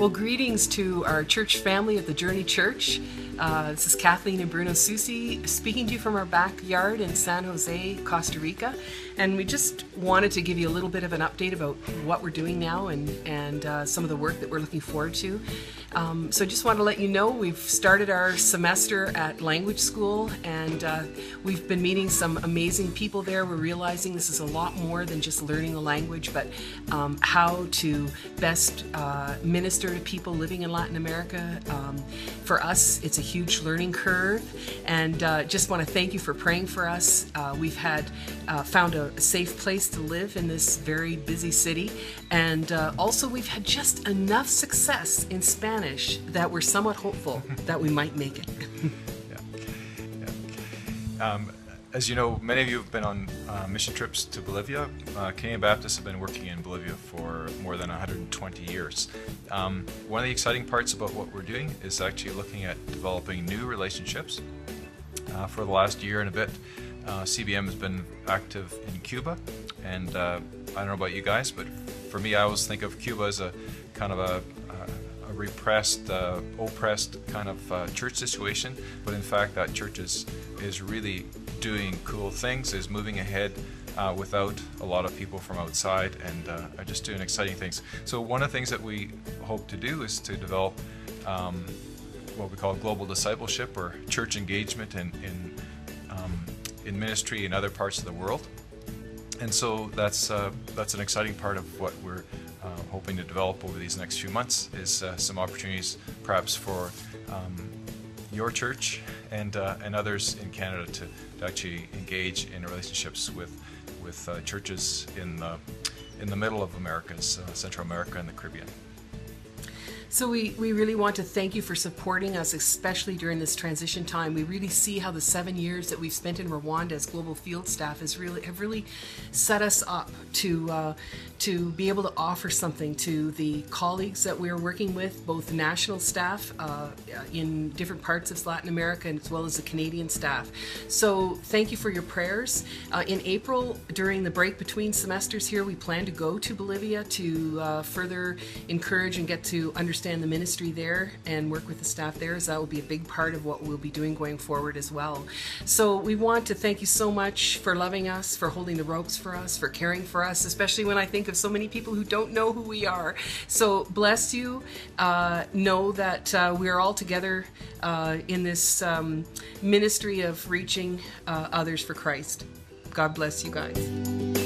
Well, greetings to our church family at the Journey Church. Uh, this is Kathleen and Bruno Soucy speaking to you from our backyard in San Jose, Costa Rica. And we just wanted to give you a little bit of an update about what we're doing now and, and uh, some of the work that we're looking forward to. Um, so I just want to let you know we've started our semester at language school and uh, we've been meeting some amazing people there. We're realizing this is a lot more than just learning the language, but um, how to best uh, minister to people living in Latin America. Um, for us, it's a huge learning curve, and uh, just want to thank you for praying for us. Uh, we've had uh, found a, safe place to live in this very busy city, and uh, also we've had just enough success in Spanish that we're somewhat hopeful that we might make it. yeah. yeah. Um, as you know, many of you have been on uh, mission trips to Bolivia. Uh, Canadian Baptists have been working in Bolivia for more than 120 years. Um, one of the exciting parts about what we're doing is actually looking at developing new relationships. Uh, for the last year and a bit, uh, CBM has been active in Cuba, and uh, I don't know about you guys, but for me, I always think of Cuba as a kind of a, a repressed, uh, oppressed kind of church situation, but in fact, that church is is really doing cool things, is moving ahead uh, without a lot of people from outside and uh, are just doing exciting things. So one of the things that we hope to do is to develop um, what we call global discipleship or church engagement in, in, um, in ministry in other parts of the world. And so that's, uh, that's an exciting part of what we're uh, hoping to develop over these next few months is uh, some opportunities perhaps for um, your church and uh, and others in Canada to, to actually engage in relationships with with uh, churches in the in the middle of Americas, uh, Central America, and the Caribbean. So we, we really want to thank you for supporting us, especially during this transition time. We really see how the seven years that we've spent in Rwanda as global field staff has really have really set us up to uh, to be able to offer something to the colleagues that we are working with, both national staff uh, in different parts of Latin America as well as the Canadian staff. So thank you for your prayers. Uh, in April, during the break between semesters here, we plan to go to Bolivia to uh, further encourage and get to understand understand the ministry there and work with the staff there, as that will be a big part of what we'll be doing going forward as well. So we want to thank you so much for loving us, for holding the ropes for us, for caring for us, especially when I think of so many people who don't know who we are. So bless you. Uh, know that uh, we are all together uh, in this um, ministry of reaching uh, others for Christ. God bless you guys.